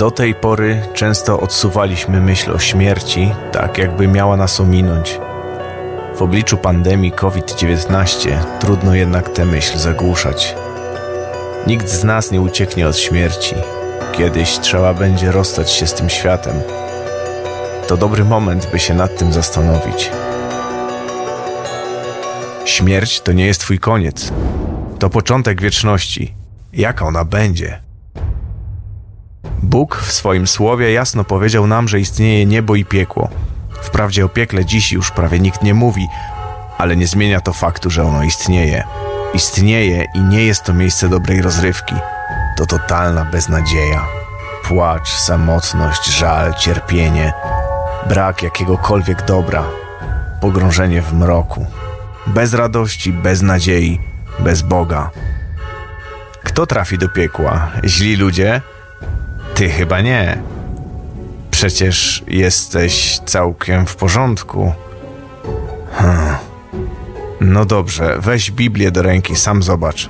Do tej pory często odsuwaliśmy myśl o śmierci, tak jakby miała nas ominąć. W obliczu pandemii COVID-19 trudno jednak tę myśl zagłuszać. Nikt z nas nie ucieknie od śmierci. Kiedyś trzeba będzie rozstać się z tym światem. To dobry moment, by się nad tym zastanowić. Śmierć to nie jest Twój koniec. To początek wieczności. Jaka ona będzie? Bóg w swoim słowie jasno powiedział nam, że istnieje niebo i piekło. Wprawdzie o piekle dziś już prawie nikt nie mówi, ale nie zmienia to faktu, że ono istnieje. Istnieje i nie jest to miejsce dobrej rozrywki. To totalna beznadzieja. Płacz, samotność, żal, cierpienie, brak jakiegokolwiek dobra, pogrążenie w mroku. Bez radości, bez nadziei, bez Boga. Kto trafi do piekła? Źli ludzie? Ty chyba nie. Przecież jesteś całkiem w porządku. Hmm. No dobrze, weź Biblię do ręki, sam zobacz.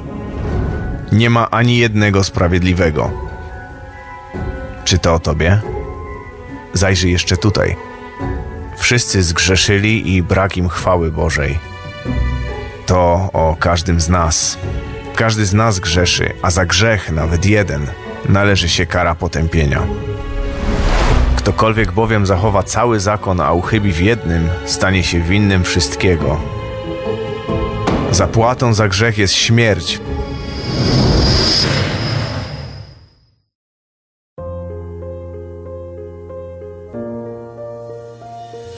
Nie ma ani jednego sprawiedliwego. Czy to o tobie? Zajrzyj jeszcze tutaj. Wszyscy zgrzeszyli i brak im chwały Bożej. To o każdym z nas. Każdy z nas grzeszy, a za grzech, nawet jeden, należy się kara potępienia. Ktokolwiek bowiem zachowa cały zakon, a uchybi w jednym, stanie się winnym wszystkiego. Zapłatą za grzech jest śmierć.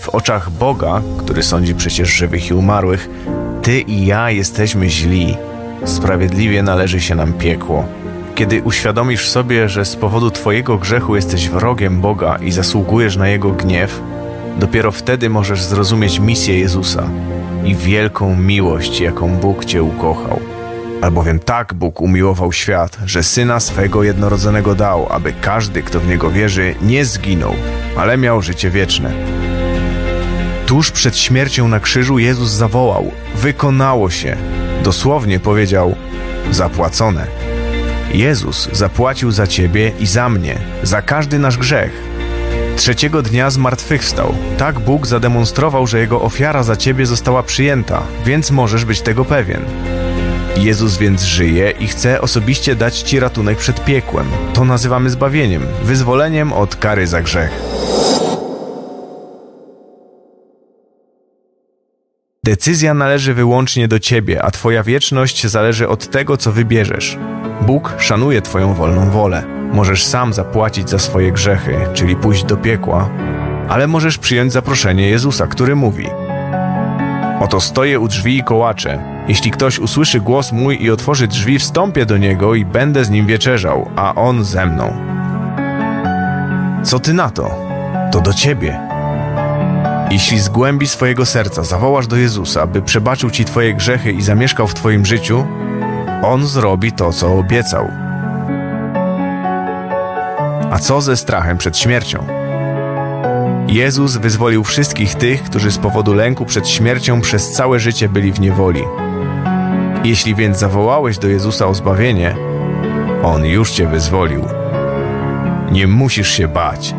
W oczach Boga, który sądzi przecież żywych i umarłych, ty i ja jesteśmy źli. Sprawiedliwie należy się nam piekło. Kiedy uświadomisz sobie, że z powodu Twojego grzechu jesteś wrogiem Boga i zasługujesz na Jego gniew, dopiero wtedy możesz zrozumieć misję Jezusa i wielką miłość, jaką Bóg Cię ukochał. Albowiem tak Bóg umiłował świat, że Syna swego jednorodzonego dał, aby każdy, kto w Niego wierzy, nie zginął, ale miał życie wieczne. Tuż przed śmiercią na krzyżu Jezus zawołał: Wykonało się! Dosłownie powiedział: Zapłacone. Jezus zapłacił za ciebie i za mnie, za każdy nasz grzech. Trzeciego dnia zmartwychwstał. Tak Bóg zademonstrował, że jego ofiara za ciebie została przyjęta, więc możesz być tego pewien. Jezus więc żyje i chce osobiście dać ci ratunek przed piekłem. To nazywamy zbawieniem, wyzwoleniem od kary za grzech. Decyzja należy wyłącznie do ciebie, a twoja wieczność zależy od tego, co wybierzesz. Bóg szanuje twoją wolną wolę. Możesz sam zapłacić za swoje grzechy, czyli pójść do piekła, ale możesz przyjąć zaproszenie Jezusa, który mówi: Oto stoję u drzwi i kołaczę. Jeśli ktoś usłyszy głos mój i otworzy drzwi, wstąpię do niego i będę z nim wieczerzał, a on ze mną. Co ty na to? To do ciebie. Jeśli z głębi swojego serca zawołasz do Jezusa, by przebaczył ci twoje grzechy i zamieszkał w twoim życiu, on zrobi to, co obiecał. A co ze strachem przed śmiercią? Jezus wyzwolił wszystkich tych, którzy z powodu lęku przed śmiercią przez całe życie byli w niewoli. Jeśli więc zawołałeś do Jezusa o zbawienie, On już cię wyzwolił. Nie musisz się bać.